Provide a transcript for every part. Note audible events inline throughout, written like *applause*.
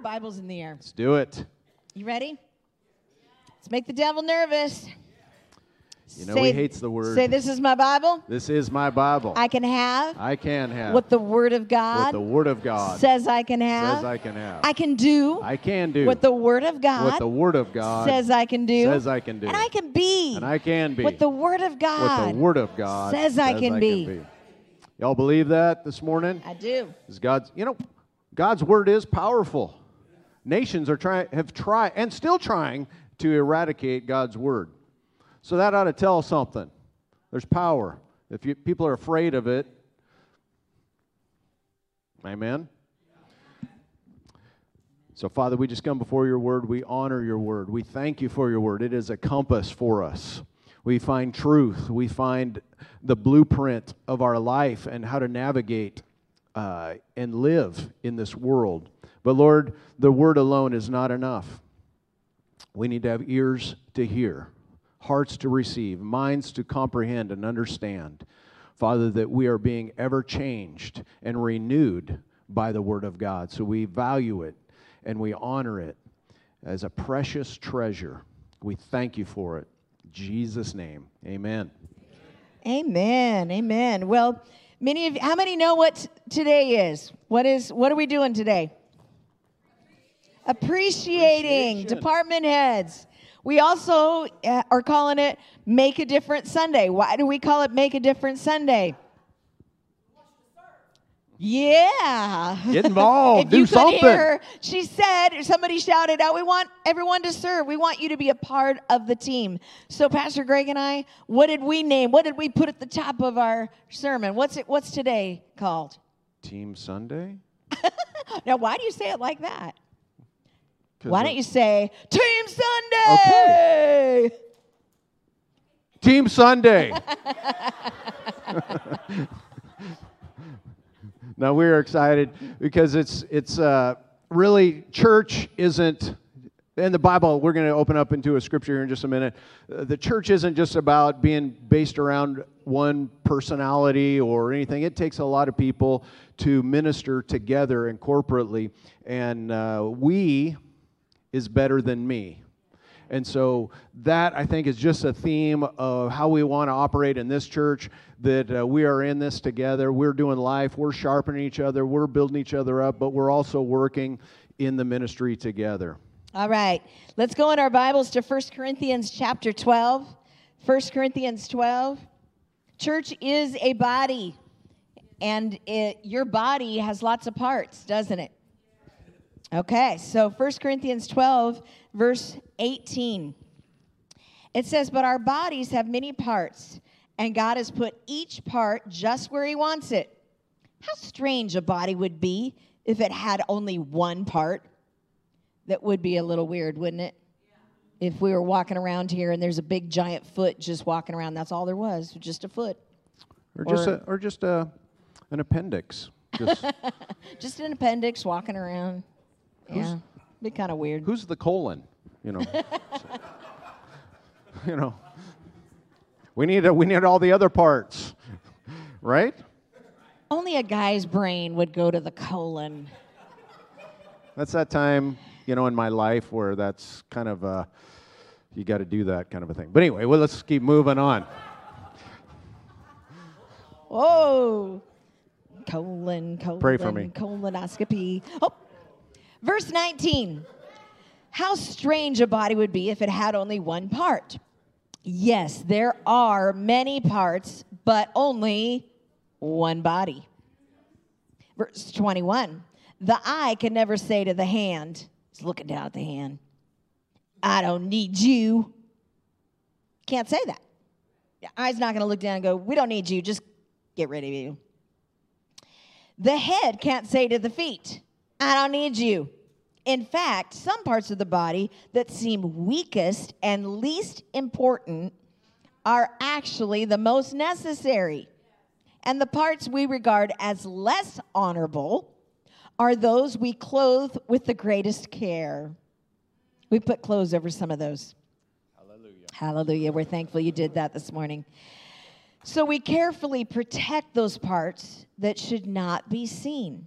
our Bibles in the air. Let's do it. You ready? Let's make the devil nervous. You know he hates the word. Say, this is my Bible. This is my Bible. I can have I can have what the Word of God. what the Word of God says I can have. says I can have. I can do I can do what the Word of God what the Word of God says I can do. says I can do. And I can be And I can be what the Word of God. what the Word of God says I can be. Y'all believe that this morning? I do. Is God's you know, God's word is powerful. Nations are trying have tried and still trying to eradicate God's word. So that ought to tell something. There's power. If you, people are afraid of it, amen. So, Father, we just come before your word. We honor your word. We thank you for your word. It is a compass for us. We find truth. We find the blueprint of our life and how to navigate uh, and live in this world. But, Lord, the word alone is not enough. We need to have ears to hear, hearts to receive, minds to comprehend and understand. Father, that we are being ever changed and renewed by the Word of God. So we value it and we honor it as a precious treasure. We thank you for it. In Jesus' name, amen. Amen. Amen. Well, many of how many know what today is? What is what are we doing today? Appreciating, department heads. We also uh, are calling it Make a Difference Sunday. Why do we call it Make a Difference Sunday? Yeah. Get involved. *laughs* if Do you could something. hear she said, somebody shouted out, we want everyone to serve. We want you to be a part of the team. So Pastor Greg and I, what did we name? What did we put at the top of our sermon? What's it what's today called? Team Sunday? *laughs* Now, why do you say it like that? Why don't you say Team Sunday? Team Sunday. *laughs* now we're excited because it's it's uh, really church isn't in the Bible. We're going to open up into a scripture here in just a minute. Uh, the church isn't just about being based around one personality or anything. It takes a lot of people to minister together and corporately, and uh, we is better than me. And so that I think is just a theme of how we want to operate in this church. That uh, we are in this together. We're doing life. We're sharpening each other. We're building each other up. But we're also working in the ministry together. All right. Let's go in our Bibles to 1 Corinthians chapter 12. 1 Corinthians 12. Church is a body, and it, your body has lots of parts, doesn't it? Okay, so 1 Corinthians 12, verse 18. It says, But our bodies have many parts, and God has put each part just where He wants it. How strange a body would be if it had only one part. That would be a little weird, wouldn't it? If we were walking around here and there's a big giant foot just walking around, that's all there was, just a foot. Or just, Or- a, or just a, an appendix. Just, *laughs* Just an appendix walking around. Yeah, be kind of weird. who's the colon? You know. *laughs* *laughs* you know. We need, a, we need all the other parts, right? Only a guy's brain would go to the colon. That's that time, you know, in my life where that's kind of uh, you got to do that kind of a thing. But anyway, well, let's keep moving on. Whoa. Colon, colon, Pray for me. colonoscopy. Oh, verse 19. How strange a body would be if it had only one part. Yes, there are many parts, but only one body. Verse 21. The eye can never say to the hand, it's looking down at the hand, I don't need you. Can't say that. The eye's not going to look down and go, We don't need you, just get rid of you. The head can't say to the feet, I don't need you. In fact, some parts of the body that seem weakest and least important are actually the most necessary. And the parts we regard as less honorable are those we clothe with the greatest care. We put clothes over some of those. Hallelujah. Hallelujah. We're thankful you did that this morning. So we carefully protect those parts that should not be seen.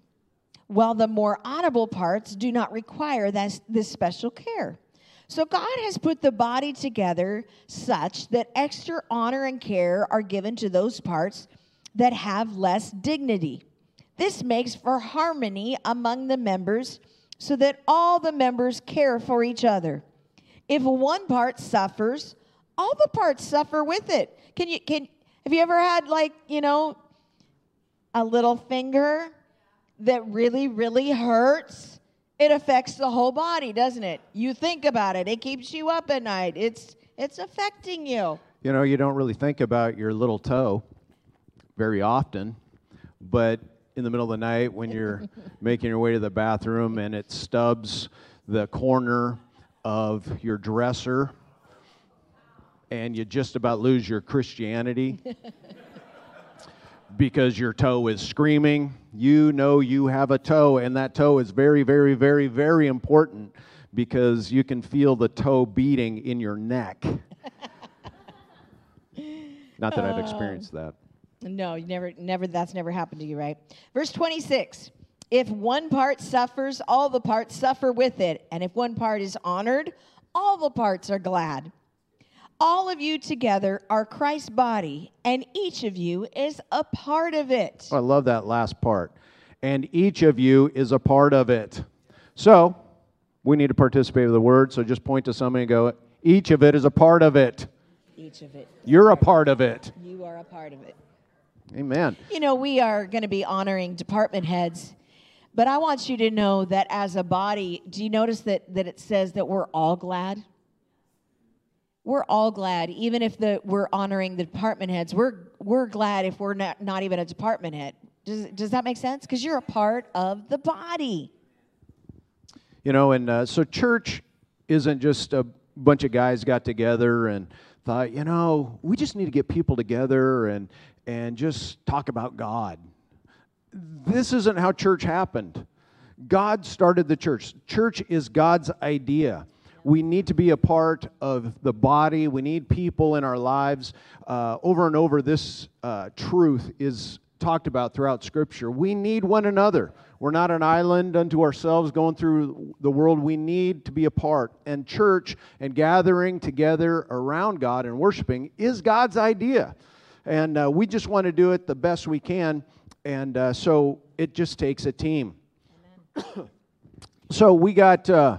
While the more honorable parts do not require this, this special care. So God has put the body together such that extra honor and care are given to those parts that have less dignity. This makes for harmony among the members so that all the members care for each other. If one part suffers, all the parts suffer with it. Can you can have you ever had like, you know, a little finger that really really hurts? It affects the whole body, doesn't it? You think about it. It keeps you up at night. It's it's affecting you. You know, you don't really think about your little toe very often, but in the middle of the night when you're *laughs* making your way to the bathroom and it stubs the corner of your dresser and you just about lose your Christianity *laughs* because your toe is screaming, you know you have a toe, and that toe is very, very, very, very important because you can feel the toe beating in your neck. *laughs* Not that I've uh, experienced that. No, you never, never. That's never happened to you, right? Verse twenty-six. If one part suffers, all the parts suffer with it, and if one part is honored, all the parts are glad. All of you together are Christ's body, and each of you is a part of it. I love that last part. And each of you is a part of it. So, we need to participate with the word. So just point to somebody and go, each of it is a part of it. Each of it. You're a part of it. You are a part of it. Amen. You know, we are going to be honoring department heads, but I want you to know that as a body, do you notice that, that it says that we're all glad? We're all glad, even if the, we're honoring the department heads. We're, we're glad if we're not, not even a department head. Does, does that make sense? Because you're a part of the body. You know, and uh, so church isn't just a bunch of guys got together and thought, you know, we just need to get people together and, and just talk about God. This isn't how church happened. God started the church. Church is God's idea. We need to be a part of the body. We need people in our lives. Uh, over and over, this uh, truth is talked about throughout Scripture. We need one another. We're not an island unto ourselves going through the world. We need to be a part. And church and gathering together around God and worshiping is God's idea. And uh, we just want to do it the best we can. And uh, so it just takes a team. *coughs* so we got uh,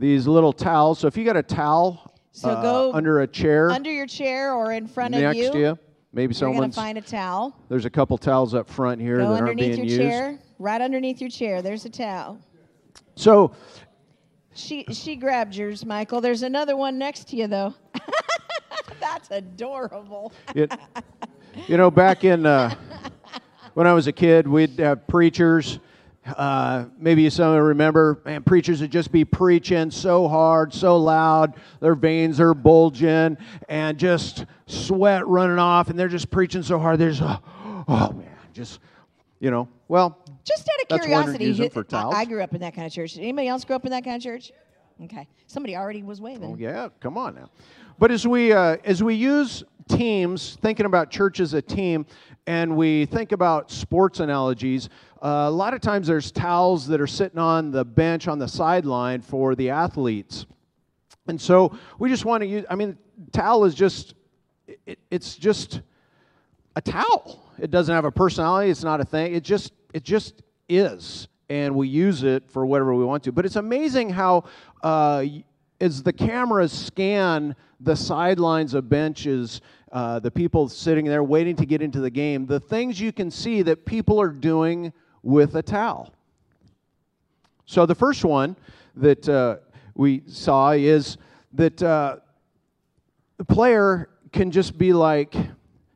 these little towels. So if you got a towel So uh, go under a chair Under your chair or in front of you, next to you, maybe you're someone's. to find a towel. There's a couple towels up front here Go that aren't underneath being your used. chair, right underneath your chair. There's a towel. So She she grabbed yours, Michael. There's another one next to you though. *laughs* That's adorable. It, you know, back in uh, when I was a kid, we'd have preachers. Uh, maybe some of you remember, man, preachers would just be preaching so hard, so loud, their veins are bulging, and just sweat running off, and they're just preaching so hard. There's, oh, oh man, just, you know, well, Just out of That's one to curiosity, use for towels. I, I grew up in that kind of church. Did anybody else grow up in that kind of church? Okay, somebody already was waving. Oh yeah, come on now. But as we uh, as we use teams, thinking about church as a team, and we think about sports analogies, uh, a lot of times there's towels that are sitting on the bench on the sideline for the athletes, and so we just want to use. I mean, towel is just it, it's just a towel. It doesn't have a personality. It's not a thing. It just it just is, and we use it for whatever we want to. But it's amazing how, uh, as the cameras scan the sidelines of benches, uh, the people sitting there waiting to get into the game, the things you can see that people are doing with a towel. So the first one that uh, we saw is that uh, the player can just be like,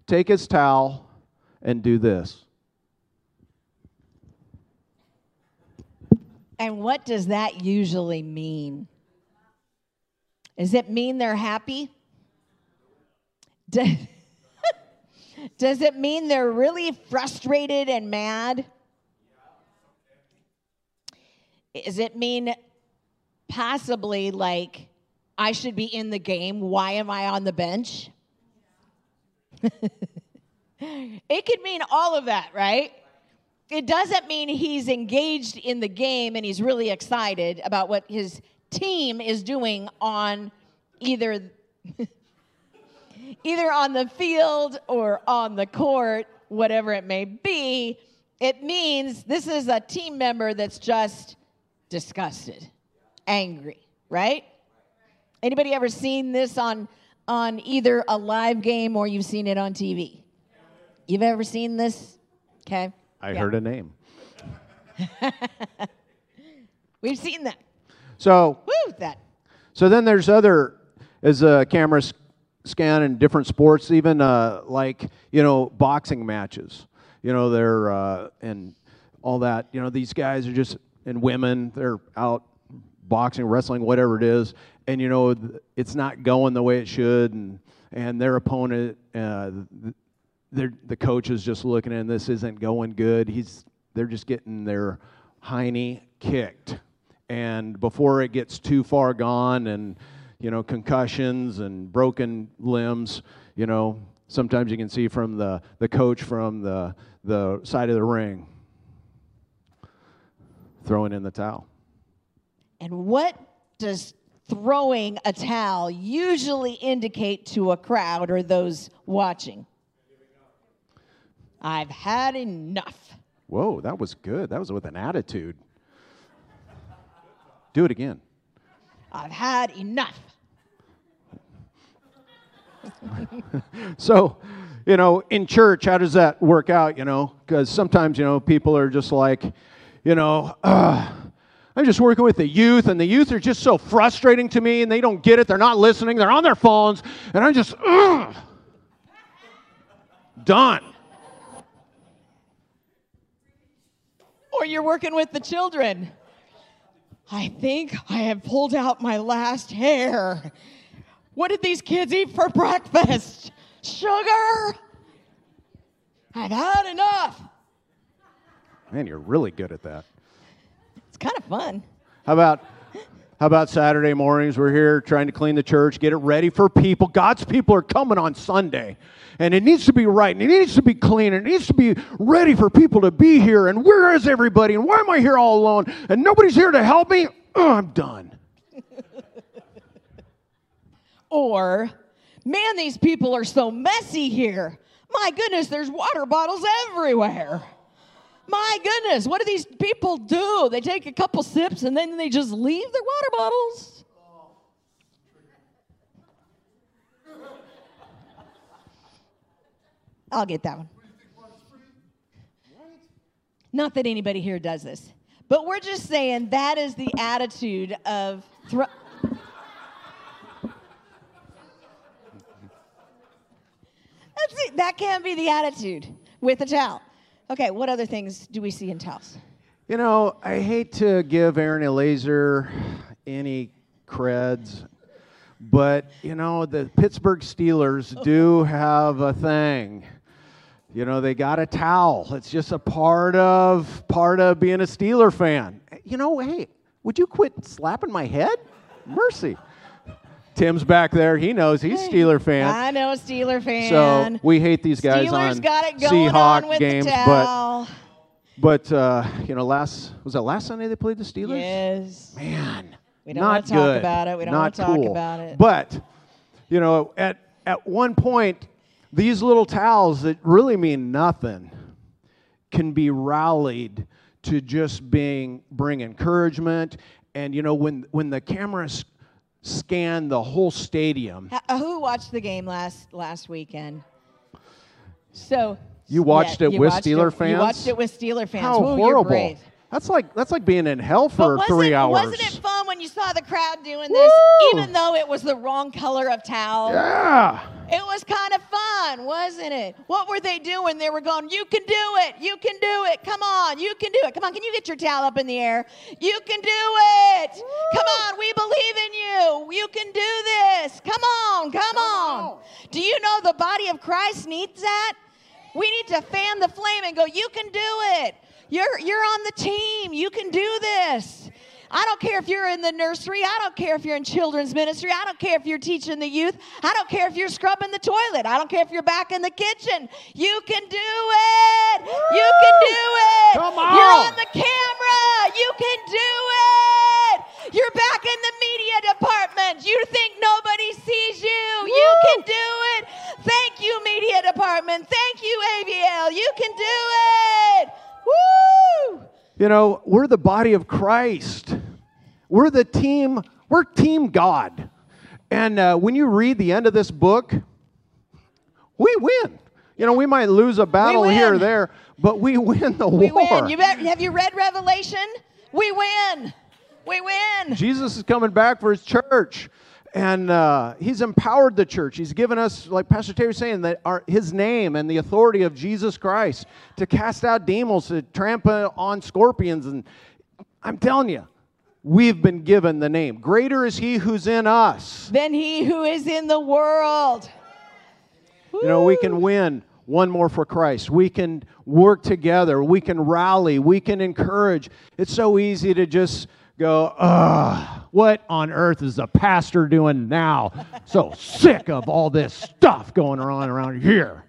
take his towel and do this. And what does that usually mean? Does it mean they're happy? Do- *laughs* Does it mean they're really frustrated and mad? Does it mean possibly like I should be in the game? Why am I on the bench? *laughs* it could mean all of that, right? it doesn't mean he's engaged in the game and he's really excited about what his team is doing on either either on the field or on the court, whatever it may be. It means this is a team member that's just disgusted, angry, right? Anybody ever seen this on on either a live game or you've seen it on TV? You've ever seen this? Okay. I Yeah. heard a name. *laughs* We've seen that. So Woo, that. So then there's other, as uh, cameras scan in different sports, even uh, like, you know, boxing matches. You know, they're, uh, and all that. You know, these guys are just, and women, they're out boxing, wrestling, whatever it is. And, you know, it's not going the way it should. And, and their opponent, uh, th- the coach is just looking and this isn't going good. He's, they're just getting their hiney kicked. And before it gets too far gone and, you know, concussions and broken limbs, you know, sometimes you can see from the, the coach from the, the side of the ring throwing in the towel. And what does throwing a towel usually indicate to a crowd or those watching? I've had enough. Whoa, that was good. That was with an attitude. Do it again. I've had enough. *laughs* So, you know, in church, how does that work out, you know? Because sometimes, you know, people are just like, you know, uh, I'm just working with the youth, and the youth are just so frustrating to me, and they don't get it. They're not listening. They're on their phones, and I'm just, done. Or you're working with the children. I think I have pulled out my last hair. What did these kids eat for *laughs* breakfast? Sugar? I've had enough. Man, you're really good at that. It's kind of fun. How about how about Saturday mornings? We're here trying to clean the church, get it ready for people. God's people are coming on Sunday. And it needs to be right, and it needs to be clean, and it needs to be ready for people to be here. And where is everybody? And why am I here all alone? And nobody's here to help me? Oh, I'm done. Or, man, these people are so messy here. My goodness, there's water bottles everywhere. My goodness, what do these people do? They take a couple sips and then they just leave their water bottles. I'll get that one. Not that anybody here does this, but we're just saying that is the attitude of. That's it. That can't be the attitude with a towel. Okay, what other things do we see in towels? You know, I hate to give Aaron Elazer any creds, but you know the Pittsburgh Steelers *laughs* do have a thing. You know, they got a towel. It's just a part of part of being a Steeler fan. You know, hey, would you quit slapping my head? Mercy. Tim's back there. He knows he's Steeler fan. I know a Steeler fan. So we hate these guys Steelers on got it going Seahawk on with games, the but towel. but uh, you know, last was that last Sunday they played the Steelers? yes. Man, We don't not wanna talk good. about it. We don't Not wanna talk cool. about it. But you know, at at one point, these little towels that really mean nothing can be rallied to just being bring encouragement. And you know, when when the cameras scan the whole stadium, H- uh, who watched the game last last weekend? So You watched it you with watched Steeler You fans? watched it with Steeler fans. how Ooh, horrible! That's like that's like being in hell for three hours. wasn't it fun when you saw the crowd doing this, even though it was the wrong color of towel? Yeah. It was kind of fun, wasn't it? What were they doing? They were going, You can do it. You can do it. Come on. You can do it. Come on. Can you get your towel up in the air? You can do it. Come on. We believe in you. You can do this. Come on. Come on. Do you know the body of Christ needs that? We need to fan the flame and go, You can do it. You're, you're on the team. You can do this. I don't care if you're in the nursery. I don't care if you're in children's ministry. I don't care if you're teaching the youth. I don't care if you're scrubbing the toilet. I don't care if you're back in the kitchen. You can do it. You can do it. Come on. You're on the camera. You can do it. You're back in the media department. You think nobody sees you. You can do it. Thank you, media department. Thank you, ABL. You can do it. Woo! You know, we're the body of Christ. We're the team, we're Team God. And uh, when you read the end of this book, we win. You know, we might lose a battle here or there, but we win the war. We war. win. You bet, have you read Revelation? We win. We win. Jesus is coming back for his church. And uh, he's empowered the church. He's given us, like Pastor Terry was saying, that our, his name and the authority of Jesus Christ to cast out demons, to trample on scorpions. And I'm telling you, we've been given the name. Greater is he who's in us. Than he who is in the world. You know, we can win one more for Christ. We can work together. We can rally. We can encourage. It's so easy to just go, ugh, what on earth is the pastor doing now? So sick of all this stuff going on around here.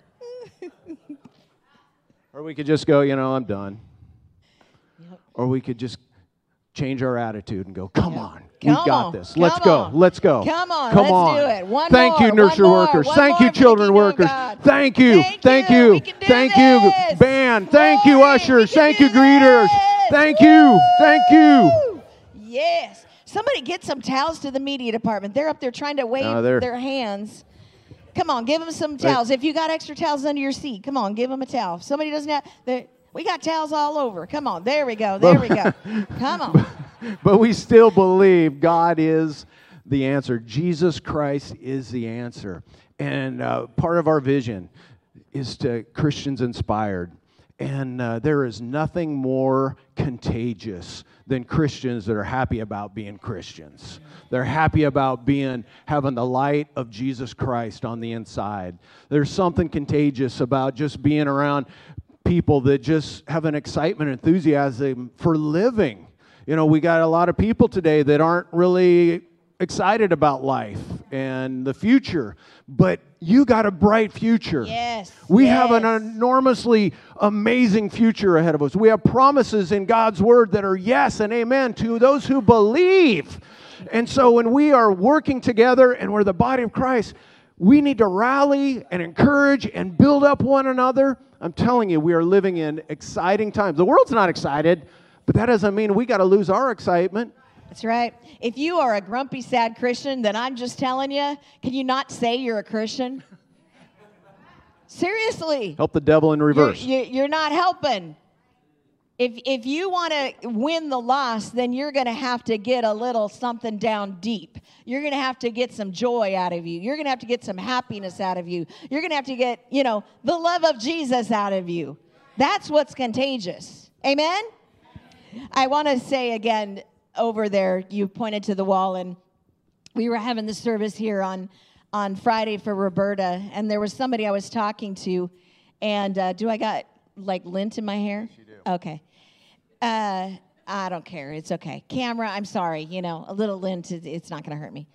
or we could just go, you know, I'm done. Or we could just change our attitude and go, come on. Come we got on. this. Let's go. on. Let's go. Come on. Come Let's on. do it. One Thank more. you, nursery workers. One Thank more you, children workers. God. Thank you. Thank Thank you. you. Can do Thank you, band. Thank you, ushers. Thank you, greeters. Thank you. Thank you. Yes. Somebody get some towels to the media department. They're up there trying to wave No, their hands. Come on, give them some towels. If you got extra towels under your seat, come on, give them a towel. If somebody doesn't have, they- we got towels all over. Come on, there we go. There we go. Come on. *laughs* But we still believe God is the answer. Jesus Christ is the answer. And uh, part of our vision is to Christians inspired. And uh, there is nothing more contagious than Christians that are happy about being Christians. They're happy about being having the light of Jesus Christ on the inside. There's something contagious about just being around people that just have an excitement, enthusiasm for living. You know, we got a lot of people today that aren't really excited about life and the future, but you got a bright future. Yes, We have an enormously amazing future ahead of us. We have promises in God's word that are yes and amen to those who believe. And so when we are working together and we're the body of Christ, we need to rally and encourage and build up one another. I'm telling you, we are living in exciting times. The world's not excited, but that doesn't mean we got to lose our excitement. That's right. If you are a grumpy, sad Christian, then I'm just telling you, can you not say you're a Christian? Seriously. Help the devil in You're, reverse. you- you're not helping. If, if you want to win the loss, then you're going to have to get a little something down deep. You're going to have to get some joy out of you. You're going to have to get some happiness out of you. You're going to have to get, you know, the love of Jesus out of you. That's what's contagious. Amen? I want to say again over there, you pointed to the wall, and we were having the service here on, on Friday for Roberta, and there was somebody I was talking to, and uh, do I got like lint in my hair? You do. Okay. Uh, I don't care. It's okay. Camera, I'm sorry. You know, a little lint, it's not going to hurt me.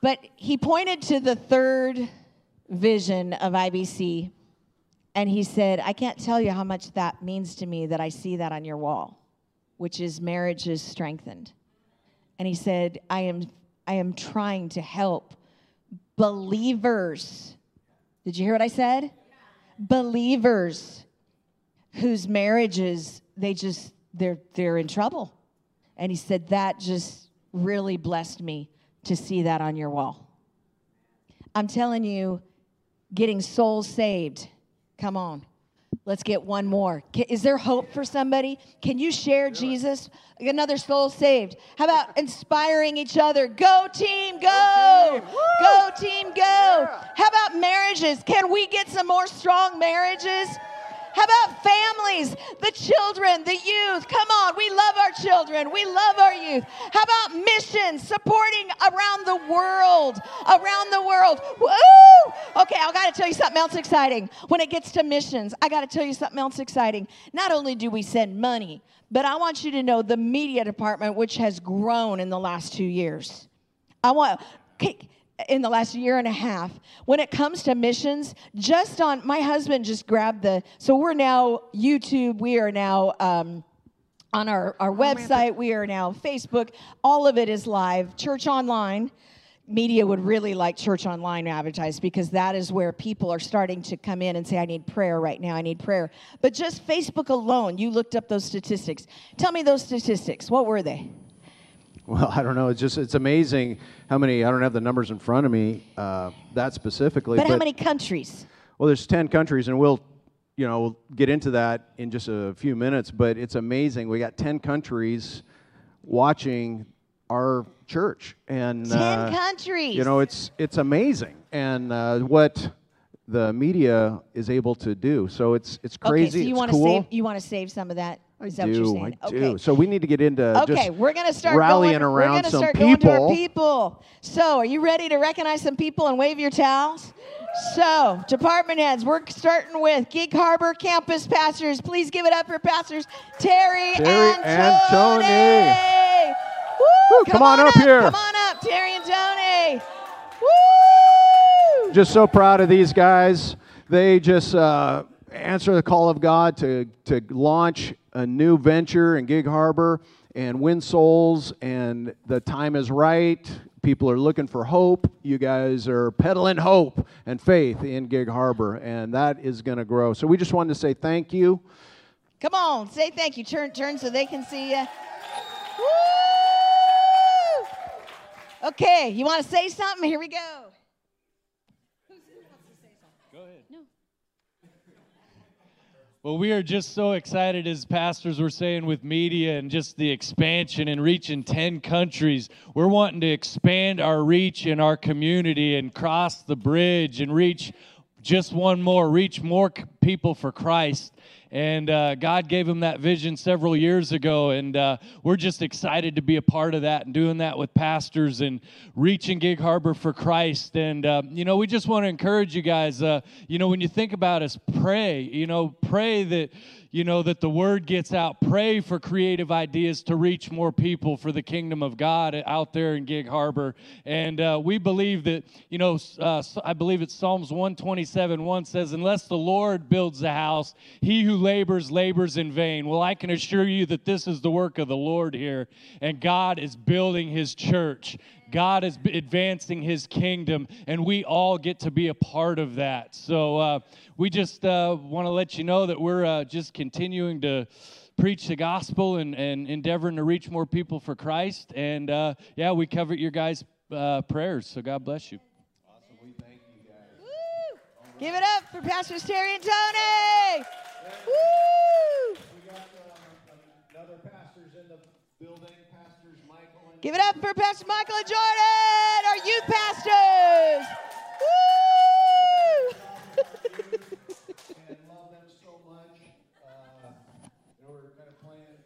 But he pointed to the third vision of IBC, and he said, I can't tell you how much that means to me that I see that on your wall, which is marriage is strengthened. And he said, I am, I am trying to help believers. Did you hear what I said? Believers whose marriages, they just, they're, they're in trouble. And he said, that just really blessed me to see that on your wall. I'm telling you, getting souls saved. Come on. Let's get one more. Is there hope for somebody? Can you share Jesus? Another soul saved. How about *laughs* inspiring each other? Go team, go. Go team, go. How about marriages? Can we get some more strong marriages? How about families, the children, the youth? Come on, we love our children. We love our youth. How about missions, supporting around the world? Around the world. Woo! Okay, I got to tell you something else exciting. When it gets to missions, I got to tell you something else exciting. Not only do we send money, but I want you to know the media department, which has grown in the last two years. I want. Okay, in the last year and a half when it comes to missions just on my husband just grabbed the so we're now youtube we are now um, on our, our website we are now facebook all of it is live. Church online media would really like church online advertised because that is where people are starting to come in and say i need prayer right now i need prayer. But just facebook alone you looked up those statistics. Tell me those statistics. What were they well, *laughs* I don't know. It's just it's amazing how many. I don't have the numbers in front of me uh, that specifically. But, how many countries? Well, there's ten countries, and we'll you know we'll get into that in just a few minutes. But it's amazing. We got ten countries watching our church, and ten uh, countries. You know, it's it's amazing, and uh, what the media is able to do. So it's it's crazy. Okay, so you want to cool. save you want to save some of that I do. I okay. do. So we need to get into okay. we're gonna start rallying going, around we're gonna some start people. Going to our people. So, are you ready to recognize some people and wave your towels? So, department heads, we're starting with Gig Harbor campus pastors. Please give it up for pastors Terry, Terry and, and Tony. Tony. Woo, come, come, on, up, up here. Come on up, Terry and Tony. Woo! Just so proud of these guys. They just uh, answer the call of God to, to launch a new venture in Gig Harbor and win souls, and the time is right. People are looking for hope. You guys are peddling hope and faith in Gig Harbor, and that is going to grow. So we just wanted to say thank you. Come on, say thank you. Turn, turn so they can see you. Woo! Okay, you want to say something? Here we go. Well, we are just so excited, as pastors were saying, with media and just the expansion and reaching 10 countries. We're wanting to expand our reach in our community and cross the bridge and reach just one more, reach more people for Christ. And uh, God gave him that vision several years ago. And uh, we're just excited to be a part of that and doing that with pastors and reaching Gig Harbor for Christ. And, uh, you know, we just want to encourage you guys, uh, you know, when you think about us, pray, you know, pray that you know, that the word gets out. Pray for creative ideas to reach more people for the kingdom of God out there in Gig Harbor. And uh, we believe that, you know, uh, I believe it's Psalms 127 1 says, Unless the Lord builds the house, he who labors, labors in vain. Well, I can assure you that this is the work of the Lord here, and God is building his church. God is advancing his kingdom, and we all get to be a part of that. So uh, we just uh, want to let you know that we're uh, just continuing to preach the gospel and, and endeavoring to reach more people for Christ. And uh, yeah, we covered your guys' uh, prayers. So God bless you. Awesome. We thank you guys. Woo! Give it up for Pastors Terry and Tony. Woo! We got uh, another pastors in the building. Give it up for Pastor Michael and Jordan, our youth pastors. Woo! and love them so much. Uh, you know, we're kind of playing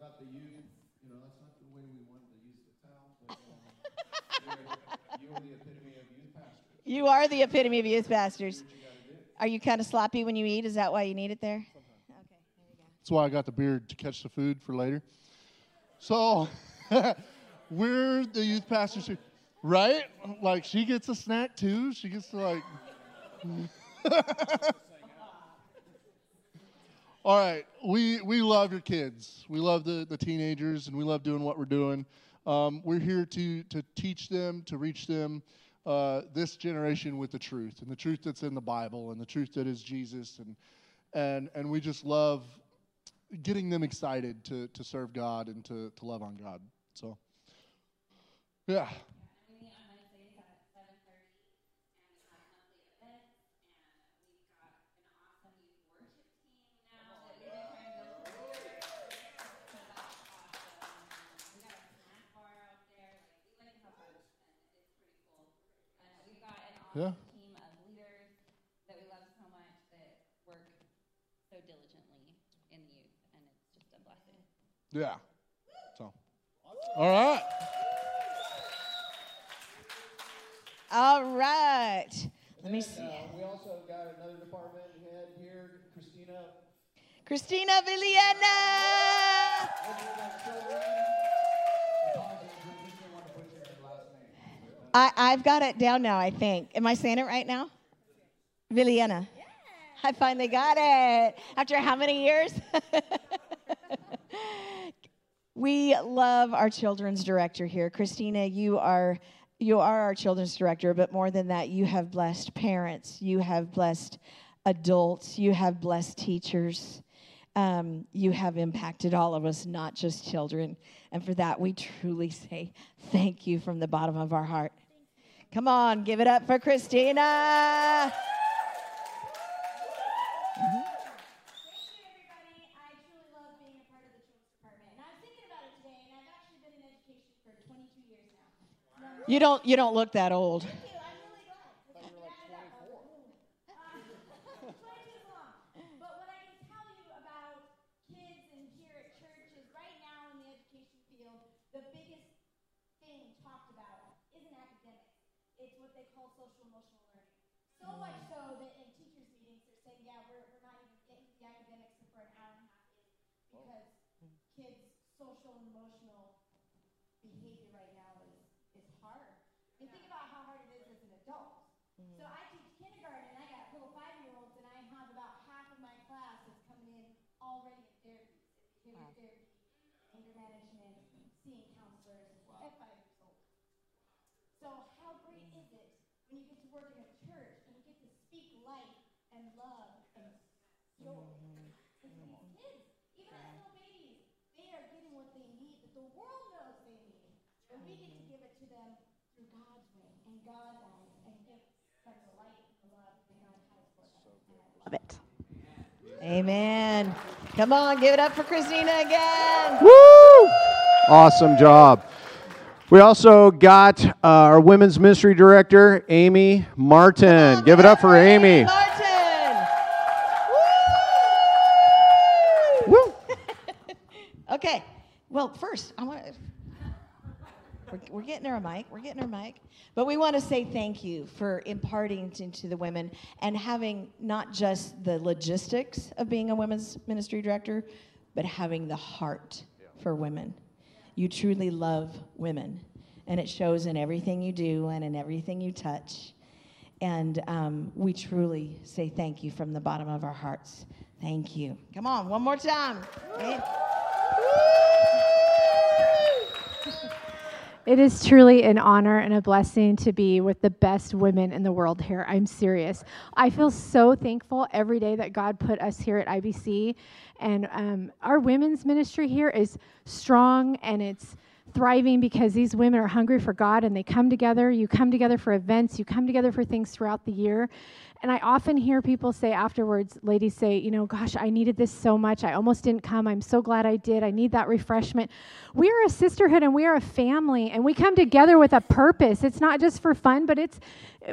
about the youth. You know, that's not the way we wanted to use the towel, but uh, *laughs* you are the epitome of youth pastors. You are the epitome of youth pastors. Are you kind of sloppy when you eat? Is that why you need it there? Okay, there you go. That's why I got the beard to catch the food for later. So. *laughs* we're the youth pastors right? Like she gets a snack too. She gets to like. *laughs* All right, we we love your kids. We love the the teenagers, and we love doing what we're doing. Um, we're here to to teach them, to reach them, uh, this generation with the truth and the truth that's in the Bible and the truth that is Jesus, and and and we just love getting them excited to to serve God and to to love on God. So. Yeah. yeah. team of leaders that we love so much that work so diligently in the youth, and it's just a blessing. Yeah. So, all right. All right. Let me see. Uh, we also got another department head here, Christina. Christina Villena. I, I've got it down now, I think. Am I saying it right now? Villena. I finally got it. After how many years? *laughs* we love our children's director here. Christina, you are you are our children's director, but more than that, you have blessed parents, you have blessed adults, you have blessed teachers. Um, you have impacted all of us, not just children. And for that, we truly say thank you from the bottom of our heart. Come on, give it up for Christina. Mm-hmm. You don't you don't look that old. the biggest thing talked about isn't academics. It's what they call social emotional learning. So much so that in teachers' meetings they're saying, yeah, we're, we're not even getting to the academics for an hour and a half in because kids' social and emotional behavior right now is, is hard. And think about how hard it is as an adult. So I teach kindergarten and I got little five year olds and I have about half of my class that's coming in already in therapy, behavior therapy, anger management, seeing counselors at five years old. So how great is it when you get to work in a church and you get to speak life and love and joy? Because these kids, even as little babies, they are getting what they need that the world knows they need. And we get to give it to them through God's way and God's eyes and give them the light and the love that God has for Love it. Amen. Come on, give it up for Christina again. Woo! Awesome job. We also got uh, our women's ministry director, Amy Martin. Give it up for Amy. Okay. Well, first, I want to. We're, we're getting her a mic. We're getting her a mic. But we want to say thank you for imparting into the women and having not just the logistics of being a women's ministry director, but having the heart for women. You truly love women, and it shows in everything you do and in everything you touch. And um, we truly say thank you from the bottom of our hearts. Thank you. Come on, one more time. It is truly an honor and a blessing to be with the best women in the world here. I'm serious. I feel so thankful every day that God put us here at IBC. And um, our women's ministry here is strong and it's thriving because these women are hungry for God and they come together. You come together for events, you come together for things throughout the year. And I often hear people say afterwards, ladies say, you know, gosh, I needed this so much. I almost didn't come. I'm so glad I did. I need that refreshment. We are a sisterhood and we are a family and we come together with a purpose. It's not just for fun, but it's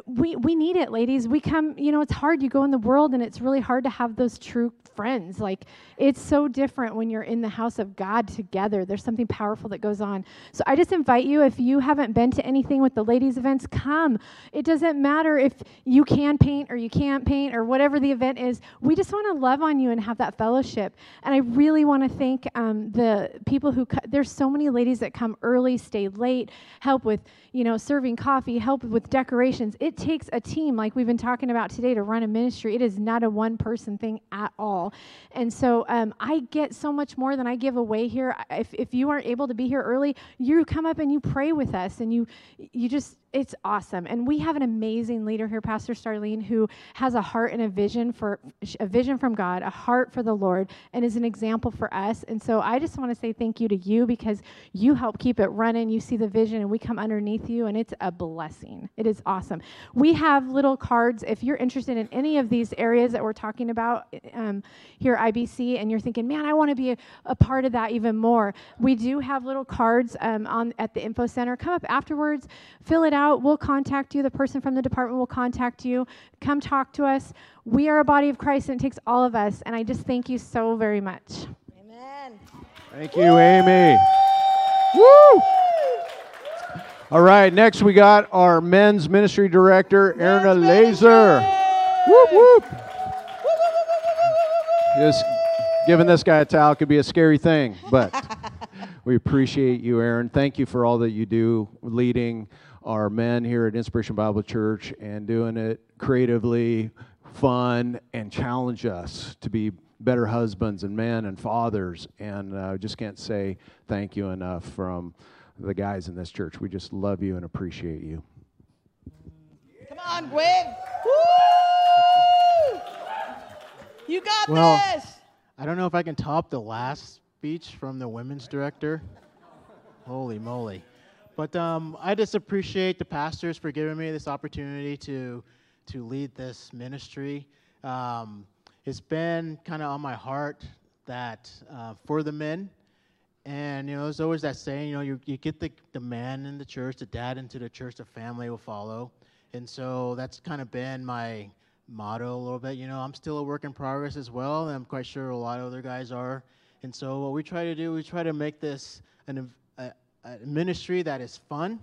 we we need it, ladies. We come, you know, it's hard. You go in the world and it's really hard to have those true friends. Like it's so different when you're in the house of God together. There's something powerful that goes on. So I just invite you if you haven't been to anything with the ladies events, come. It doesn't matter if you can paint or you can't paint or whatever the event is. We just want to love on you and have that fellowship. And I really want to thank um, the people who co- there's so many ladies that come early, stay late, help with you know serving coffee, help with decorations. It takes a team like we've been talking about today to run a ministry. It is not a one person thing at all. And so um, I get so much more than I give away here. If, if you aren't able to be here early, you come up and you pray with us and you you just it's awesome. And we have an amazing leader here, Pastor Starlene, who has a heart and a vision for a vision from God, a heart for the Lord, and is an example for us. And so I just want to say thank you to you because you help keep it running. You see the vision, and we come underneath you, and it's a blessing. It is awesome. We have little cards. If you're interested in any of these areas that we're talking about um, here at IBC, and you're thinking, man, I want to be a, a, part of that even more, we do have little cards um, on at the info center. Come up afterwards, fill it out we'll contact you. The person from the department will contact you. Come talk to us. We are a body of Christ, and it takes all of us. And I just thank you so very much. Amen. Thank you, Amy. Woo! All right, next we got our men's ministry director, Aaron Elazer. Whoop, whoop. Just giving this guy a towel could be a scary thing, but *laughs* we appreciate you, Aaron. Thank you for all that you do leading our men here at Inspiration Bible Church and doing it creatively, fun, and challenge us to be better husbands and men and fathers. And I uh, just can't say thank you enough from the guys in this church. We just love you and appreciate you. Come on, Gwen. Woo! You got well, this. I don't know if I can top the last speech from the women's director. Holy moly. But um, I just appreciate the pastors for giving me this opportunity to, to lead this ministry. Um, it's been kind of on my heart that uh, for the men, and you know, there's always that saying, you know, you, you get the, the man in the church, the dad into the church, the family will follow. And so that's kind of been my motto a little bit. You know, I'm still a work in progress as well, and I'm quite sure a lot of other guys are. And so what we try to do, we try to make this an, a, a ministry that is fun,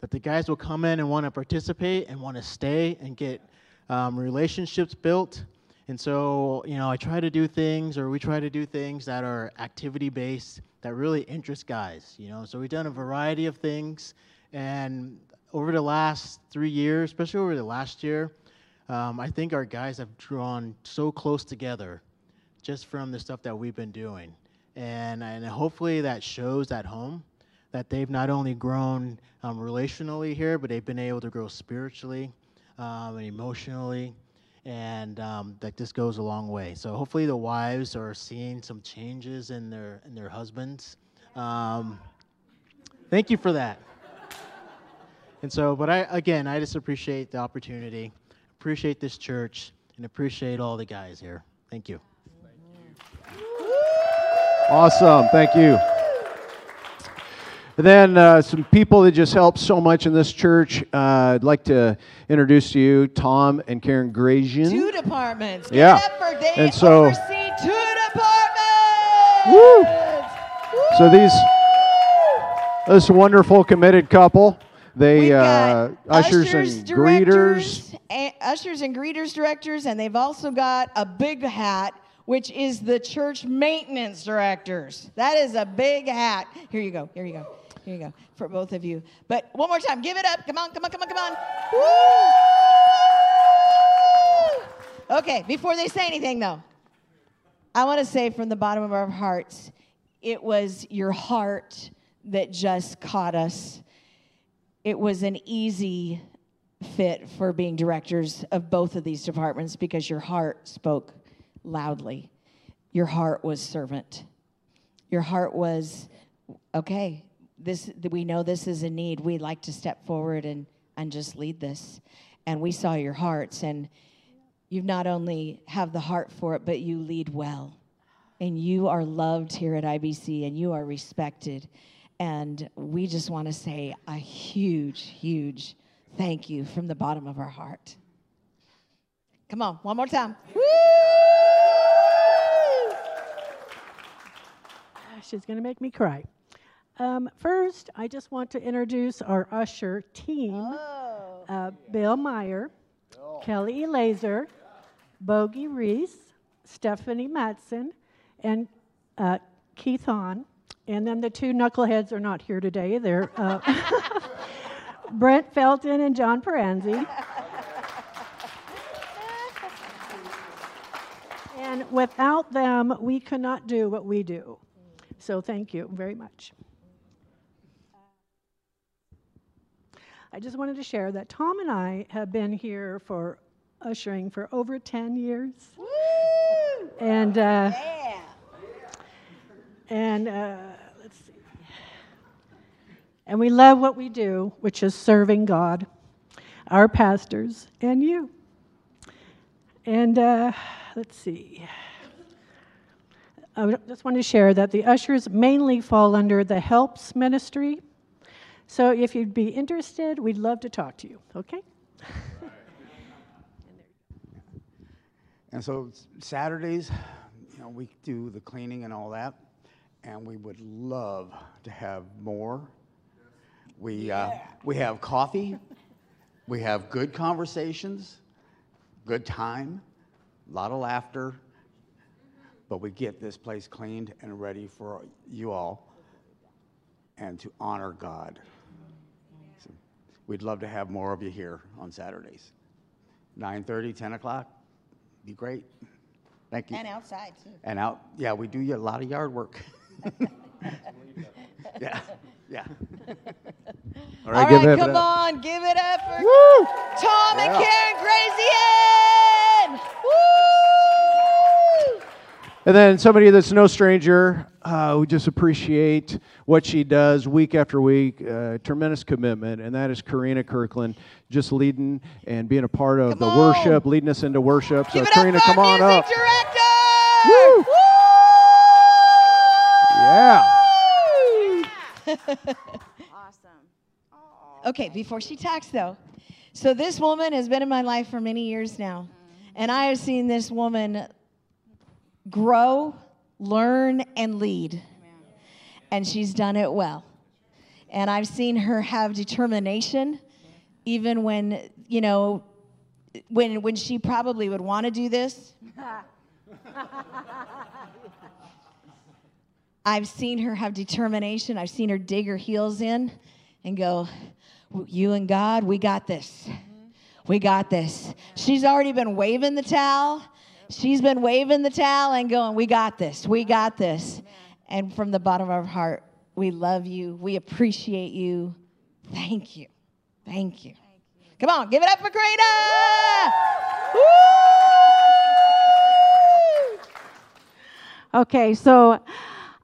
that the guys will come in and want to participate and want to stay and get um, relationships built. And so, you know, I try to do things, or we try to do things that are activity based that really interest guys, you know. So we've done a variety of things. And over the last three years, especially over the last year, um, I think our guys have drawn so close together just from the stuff that we've been doing. And, and hopefully that shows at home that they've not only grown um, relationally here, but they've been able to grow spiritually um, and emotionally and um, that this goes a long way. So hopefully the wives are seeing some changes in their in their husbands. Um, thank you for that. And so, but I again, I just appreciate the opportunity, appreciate this church, and appreciate all the guys here. Thank you. Awesome. Thank you. And then uh, some people that just helped so much in this church. Uh, I'd like to introduce to you Tom and Karen Grazian. Two departments. Give Yeah. And so- oversee two departments. Woo! Woo. So these, this wonderful committed couple, they uh, got ushers, and greeters. and ushers and greeters directors, and they've also got a big hat, which is the church maintenance directors. That is a big hat. Here you go. Here you go. Here you go for both of you. But one more time, give it up. Come on, come on, come on, come on. Woo! Okay, before they say anything though, I want to say from the bottom of our hearts, it was your heart that just caught us it was an easy fit for being directors of both of these departments because your heart spoke loudly. Your heart was servant. Your heart was okay. This we know this is a need. We'd like to step forward and and just lead this. And we saw your hearts and you've not only have the heart for it, but you lead well. And you are loved here at IBC and you are respected. And we just want to say a huge, huge thank you from the bottom of our heart. Come on, one more time. Woo! She's going to make me cry. Um, first, I just want to introduce our usher team uh, Bill Meyer, Kelly Laser, Bogey Reese, Stephanie Matson, and uh, Keith Hahn. And then the two knuckleheads are not here today. They're uh, *laughs* Brent Felton and John Peranzi. And without them, we cannot do what we do. So thank you very much. I just wanted to share that Tom and I have been here for ushering for over 10 years. And uh, Yeah. and uh, let's see. And we love what we do, which is serving God, our pastors, and you. And uh, let's see. I just want to share that the ushers mainly fall under the helps ministry. So if you'd be interested, we'd love to talk to you, okay? And so Saturdays, you know, we do the cleaning and all that. and we would love to have more. We, uh, we have coffee, we have good conversations, good time, a lot of laughter, but we get this place cleaned and ready for you all and to honor God. So we'd love to have more of you here on Saturdays. 9:30, 10 o'clock, be great. Thank you. And outside, too. And out, yeah, we do a lot of yard work. *laughs* yeah, yeah. All *laughs* All right, give right, it come up. on, give it up for Woo! Tom and Yeah. Karen Grazian. Woo! And then somebody that's no stranger, uh, we just appreciate what she does week after week. Uh, tremendous commitment, and that is Karina Kirkland, just leading and being a part of Come the on. worship, leading us into worship. Give so, it Karina, up come on up. director. Woo! Yeah. *laughs* Okay, before she talks though, so this woman has been in my life for many years now, and I have seen this woman grow, learn, and lead, and she's done it well. And I've seen her have determination, even when you know, when when she probably would want to do this. *laughs* I've seen her have determination. I've seen her dig her heels in and go, You and God, we got this. Mm-hmm. We got this. She's already been waving the towel. She's been waving the towel and going, We got this. We got this. And from the bottom of our heart, we love you. We appreciate you. Thank you. Thank you. Come on, give it up for Karina. Okay, so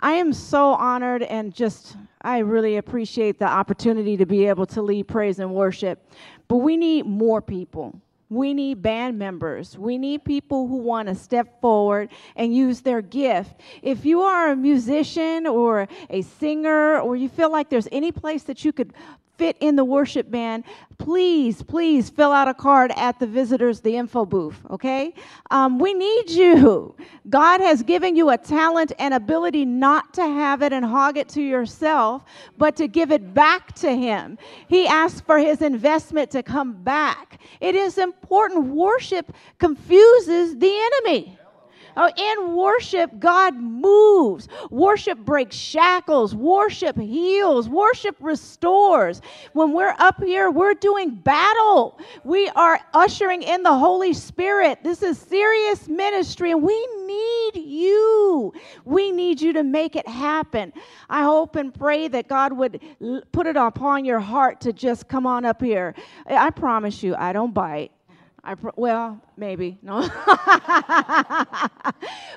I am so honored and just, I really appreciate the opportunity to be able to lead praise and worship. But we need more people. We need band members. We need people who want to step forward and use their gift. If you are a musician or a singer, or you feel like there's any place that you could fit in the worship band, please, please fill out a card at the visitors, the info booth, okay? Um, we need you. God has given you a talent and ability not to have it and hog it to yourself, but to give it back to Him. He asks for His investment to come back. It is important. Worship confuses the enemy. Oh, in worship, God moves. Worship breaks shackles. Worship heals. Worship restores. When we're up here, we're doing battle. We are ushering in the Holy Spirit. This is serious ministry, and we need you. We need you to make it happen. I hope and pray that God would put it upon your heart to just come on up here. I I promise you, I don't bite. I pr- well, maybe no. *laughs*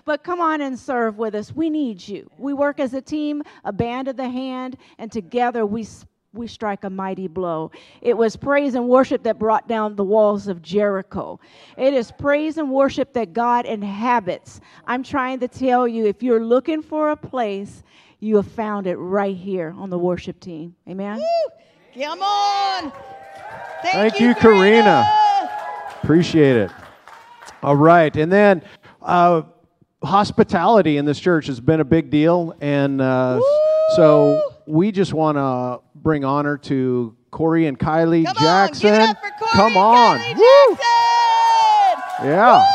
but come on and serve with us. We need you. We work as a team, a band of the hand, and together we we strike a mighty blow. It was praise and worship that brought down the walls of Jericho. It is praise and worship that God inhabits. I'm trying to tell you if you're looking for a place, you have found it right here on the worship team. Amen. Come on. Thank, Thank you, Karina. Appreciate it. All right. And then uh, hospitality in this church has been a big deal. And uh, so we just want to bring honor to Corey and Kylie Come Jackson. on, give it up for Corey Come and on. Kylie Woo! Jackson. Yeah.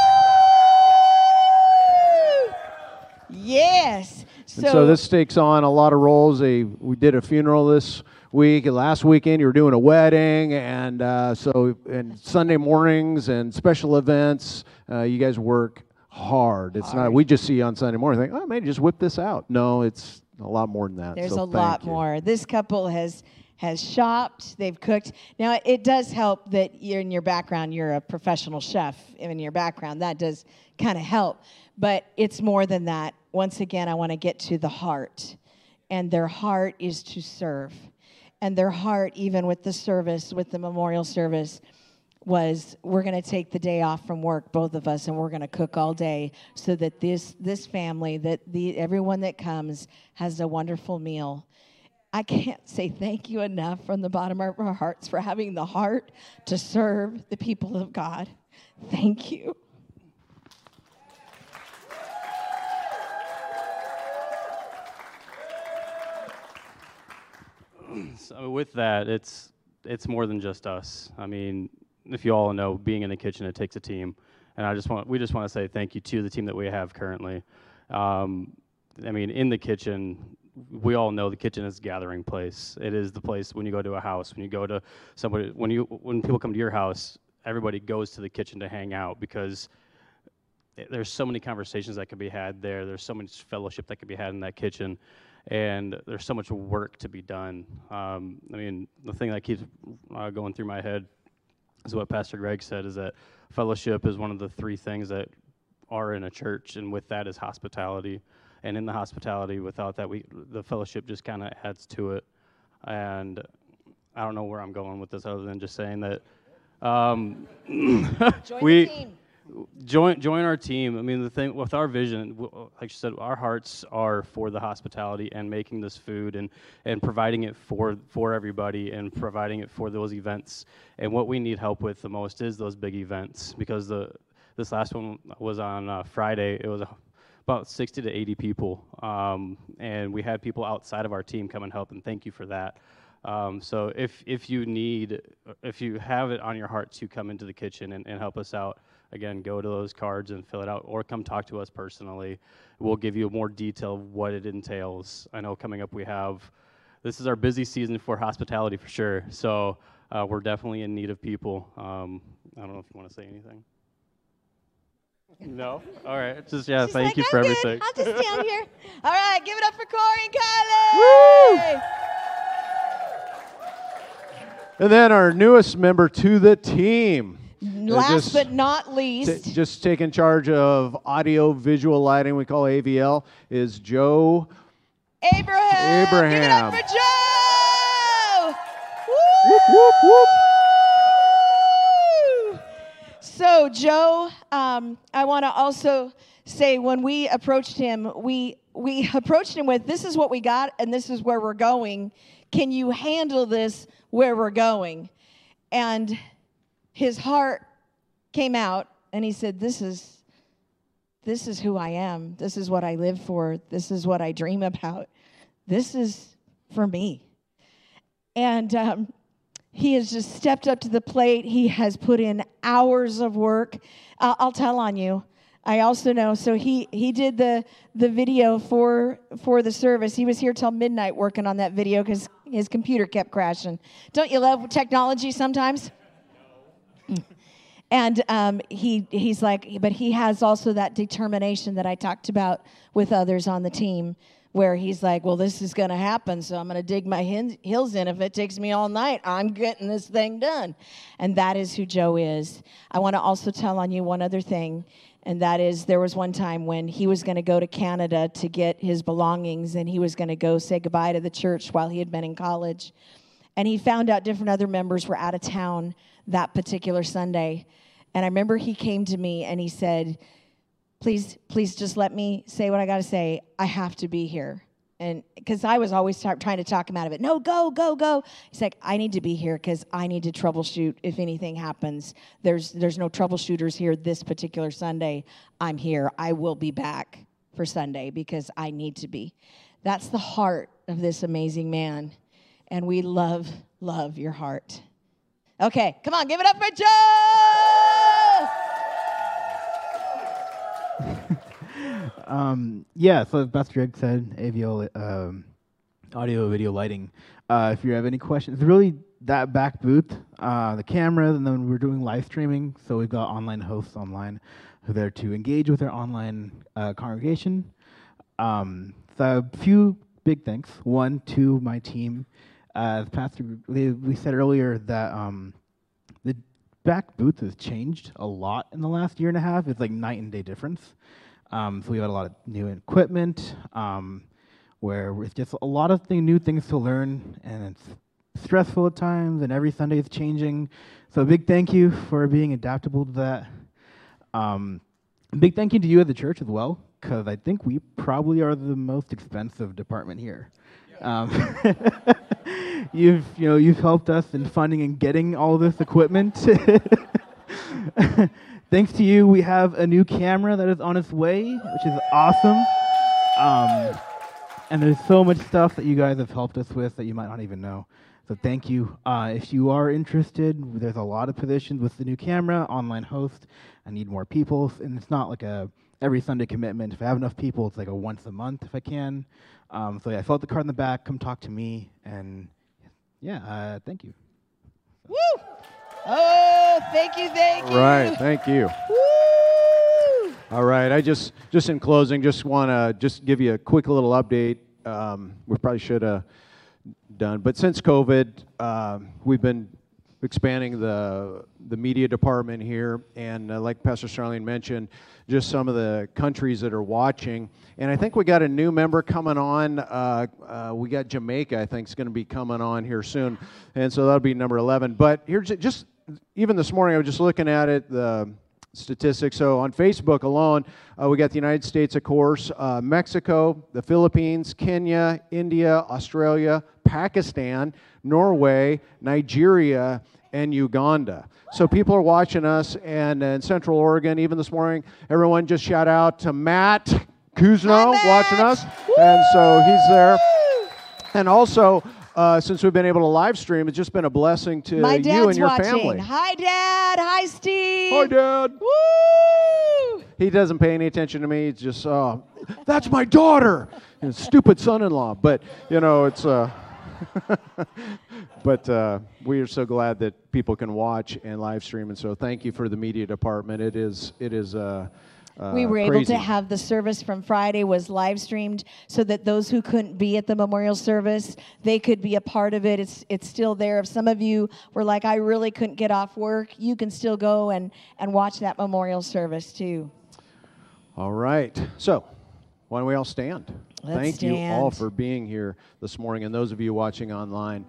Yes. And so this takes on a lot of roles. They, we did a funeral this week. Last weekend, you were doing a wedding, and uh, so and Sunday mornings and special events. Uh, you guys work hard. It's not. We just see you on Sunday morning. Think, oh, maybe just whip this out. No, it's a lot more than that. There's so a lot you. more. This couple has has shopped. They've cooked. Now it does help that you're in your background. You're a professional chef in your background. That does kind of help. But it's more than that. Once again, I want to get to the heart, and their heart is to serve, and their heart, even with the service, with the memorial service. was we're going to take the day off from work both of us and we're going to cook all day so that this this family that the everyone that comes has a wonderful meal i can't say thank you enough from the bottom of our hearts for having the heart to serve the people of god thank you *clears throat* so with that, it's it's more than just us. I mean, if you all know, being in the kitchen, it takes a team, and I just want we just want to say thank you to the team that we have currently. Um, I mean, in the kitchen, we all know the kitchen is a gathering place. It is the place when you go to a house, when you go to somebody, when you when people come to your house, everybody goes to the kitchen to hang out because there's so many conversations that can be had there. There's so much fellowship that can be had in that kitchen, and there's so much work to be done. Um, I mean, the thing that keeps uh, going through my head is what Pastor Greg said: is that fellowship is one of the three things that are in a church, and with that is hospitality. And in the hospitality, without that, we the fellowship just kind of adds to it. And I don't know where I'm going with this, other than just saying that um, *laughs* we join join our team. I mean, the thing with our vision, like you said, our hearts are for the hospitality and making this food and and providing it for for everybody and providing it for those events. And what we need help with the most is those big events because the this last one was on uh, Friday. It was about 60 to 80 people, um, and we had people outside of our team come and help. And thank you for that. Um, so if if you need, if you have it on your heart to come into the kitchen and, and help us out, again, go to those cards and fill it out, or come talk to us personally. We'll give you more detail of what it entails. I know coming up we have, this is our busy season for hospitality for sure. So uh, we're definitely in need of people. Um, I don't know if you want to say anything. No? All right. Just, yeah, She's thank like, you I'm for good. everything. I'll just stand here. *laughs* All right, give it up for Corey and Kylie. Woo! And then our newest member to the team. Last just- but not t- least, just taking charge of audio visual lighting, we call AVL, is Joe Abraham. Give it Abraham. up for Joe. Whoop, whoop, whoop. So, Joe, um, I want to also say when we approached him, we we approached him with this is what we got and this is where we're going. Can you handle this where we're going? And his heart came out and he said, This is this is who I am. This is what I live for. This is what I dream about. This is for me. And um, he has just stepped up to the plate. He has put in hours of work. Uh, I'll tell on you. I also know. So he he did the the video for for the service. He was here till midnight working on that video because his computer kept crashing. Don't you love technology sometimes? And um, he he's like, but he has also that determination that I talked about with others on the team, where he's like, well, this is going to happen, so I'm going to dig my heels in. If it takes me all night, I'm getting this thing done, and that is who Joe is. I want to also tell on you one other thing, and that is there was one time when he was going to go to Canada to get his belongings, and he was going to go say goodbye to the church while he had been in college and he found out different other members were out of town that particular Sunday. And I remember he came to me and he said, "Please, please, just let me say what I got to say. I have to be here." And because I was always ta- trying to talk him out of it. No, go, go, go. He's like, I need to be here because I need to troubleshoot if anything happens. There's there's no troubleshooters here this particular Sunday. I'm here. I will be back for Sunday because I need to be. That's the heart of this amazing man and we love, love your heart. Okay, come on, give it up for Joe! *laughs* Um, yeah, so as Greg said, um, audio, video, lighting. Uh, if you have any questions, really that back booth, uh, the cameras, and then we're doing live streaming. So we've got online hosts online who are there to engage with our online uh, congregation. Um, so a few big thanks. One to my team. Uh, as Pastor, we, said earlier that um, the back booth has changed a lot in the last year and a half. It's like night and day difference. Um, so we've got a lot of new equipment, um, where it's just a lot of new things to learn, and it's stressful at times, and every Sunday is changing. So a big thank you for being adaptable to that. Um, big thank you to you at the church as well, because I think we probably are the most expensive department here. Um, *laughs* you've you know you've helped us in funding and getting all this equipment. *laughs* Thanks to you, we have a new camera that is on its way, which is awesome. Um, And there's so much stuff that you guys have helped us with that you might not even know. So thank you. Uh, if you are interested, there's a lot of positions with the new camera, online host. I need more people, and it's not like a every Sunday commitment. If I have enough people, it's like a once a month if I can. Um, so yeah, fill out the card in the back. Come talk to me, and yeah, uh, thank you. Woo! Oh, thank you, thank you. Right, thank you. Woo! All right, I just just in closing, just want to just give you a quick little update. Um, we probably should have done, but since COVID, um, we've been expanding the the media department here, and uh, like Pastor Starling mentioned, just some of the countries that are watching. And I think we got a new member coming on. Uh, uh, we got Jamaica, I think, is going to be coming on here soon, and so that'll be number 11. But here's just even this morning, I was just looking at it. The statistics. So on Facebook alone, uh, we got the United States, of course, uh, Mexico, the Philippines, Kenya, India, Australia, Pakistan, Norway, Nigeria, and Uganda. So people are watching us, and in Central Oregon, even this morning, everyone just shout out to Matt Kuzno watching us, and so he's there. And also, uh, since we've been able to live stream, it's just been a blessing to My you and your watching. family. Hi, Dad. Hi, Steve. Hi, Dad. Woo! He doesn't pay any attention to me. He's just, uh, that's my daughter. *laughs* And stupid son-in-law. But you know, it's. Uh, *laughs* but uh, we are so glad that people can watch and live stream, and so thank you for the media department. It is. It is. Uh, uh, we were able to have the service from Friday was live streamed so that those who couldn't be at the memorial service they could be a part of it. It's it's still there. If some of you were like, I really couldn't get off work, you can still go and and watch that memorial service too. All right. So, why don't we all stand? Let's Thank you all for being here this morning and those of you watching online.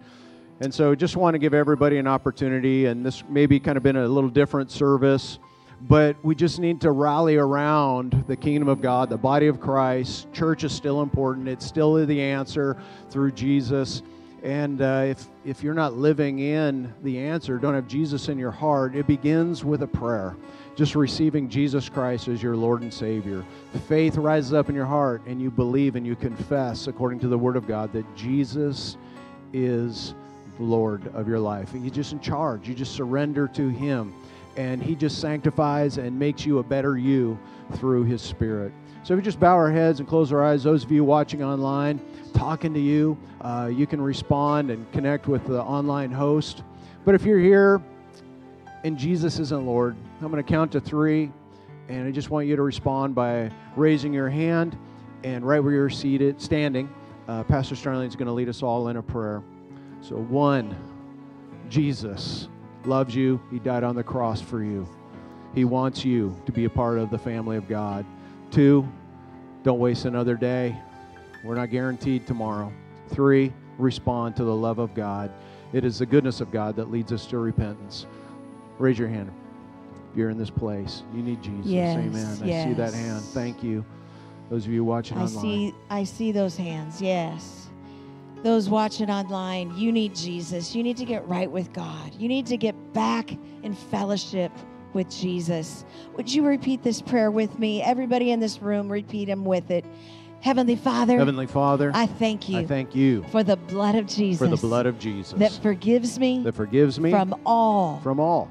And so, just want to give everybody an opportunity, and this maybe kind of been a little different service, but we just need to rally around the kingdom of God, the body of Christ. Church is still important, it's still the answer through Jesus. And uh, if, if you're not living in the answer, don't have Jesus in your heart, it begins with a prayer. Just receiving Jesus Christ as your Lord and Savior. Faith rises up in your heart, and you believe and you confess, according to the Word of God, that Jesus is Lord of your life. He's just in charge. You just surrender to Him, and He just sanctifies and makes you a better you through His Spirit. So if we just bow our heads and close our eyes, those of you watching online, talking to you, uh, you can respond and connect with the online host. But if you're here and Jesus isn't Lord, I'm going to count to three, and I just want you to respond by raising your hand, and right where you're seated, standing, uh, Pastor Starling is going to lead us all in a prayer. So one, Jesus loves you. He died on the cross for you. He wants you to be a part of the family of God. Two, don't waste another day. We're not guaranteed tomorrow. Three, respond to the love of God. It is the goodness of God that leads us to repentance. Raise your hand. If you're in this place, you need Jesus. Yes, Amen. I see that hand. Thank you. Those of you watching I online. see I see those hands. Yes. Those watching online, you need Jesus. You need to get right with God. You need to get back in fellowship with Jesus. Would you repeat this prayer with me? Everybody in this room, repeat them with it. Heavenly Father, Heavenly Father, I thank you I thank you for the blood of Jesus for the blood of Jesus that forgives me that forgives me from all from all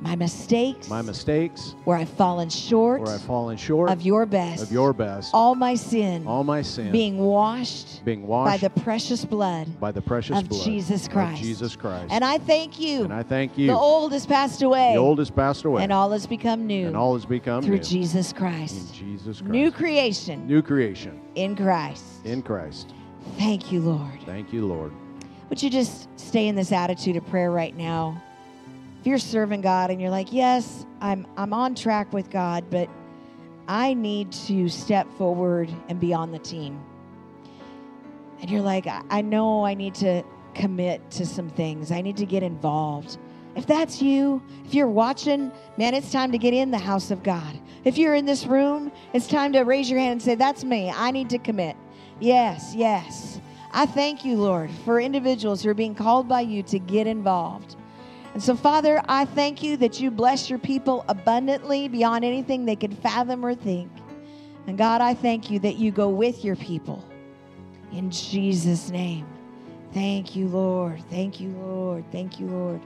my mistakes, my mistakes where I've fallen short where I've fallen short of your best, of your best, all my sin, all my sin being washed, being washed by the precious blood by the precious of blood Jesus of Christ. Jesus Christ. And I thank you. And I thank you. The old has passed away. The old has passed away. And all has become new. And all has become through new. Jesus Christ. In Jesus Christ. New creation New creation in Christ. in Christ. Thank you, Lord. Thank you, Lord. Would you just stay in this attitude of prayer right now? If you're serving God and you're like, yes, I'm I'm on track with God, but I need to step forward and be on the team. And you're like, I, I know I need to commit to some things. I need to get involved. If that's you, if you're watching, man, it's time to get in the house of God. If you're in this room, it's time to raise your hand and say, That's me. I need to commit. Yes, yes. I thank you, Lord, for individuals who are being called by you to get involved. And so, Father, I thank you that you bless your people abundantly beyond anything they could fathom or think. And God, I thank you that you go with your people In Jesus' name. Thank you, Lord. Thank you, Lord. Thank you, Lord.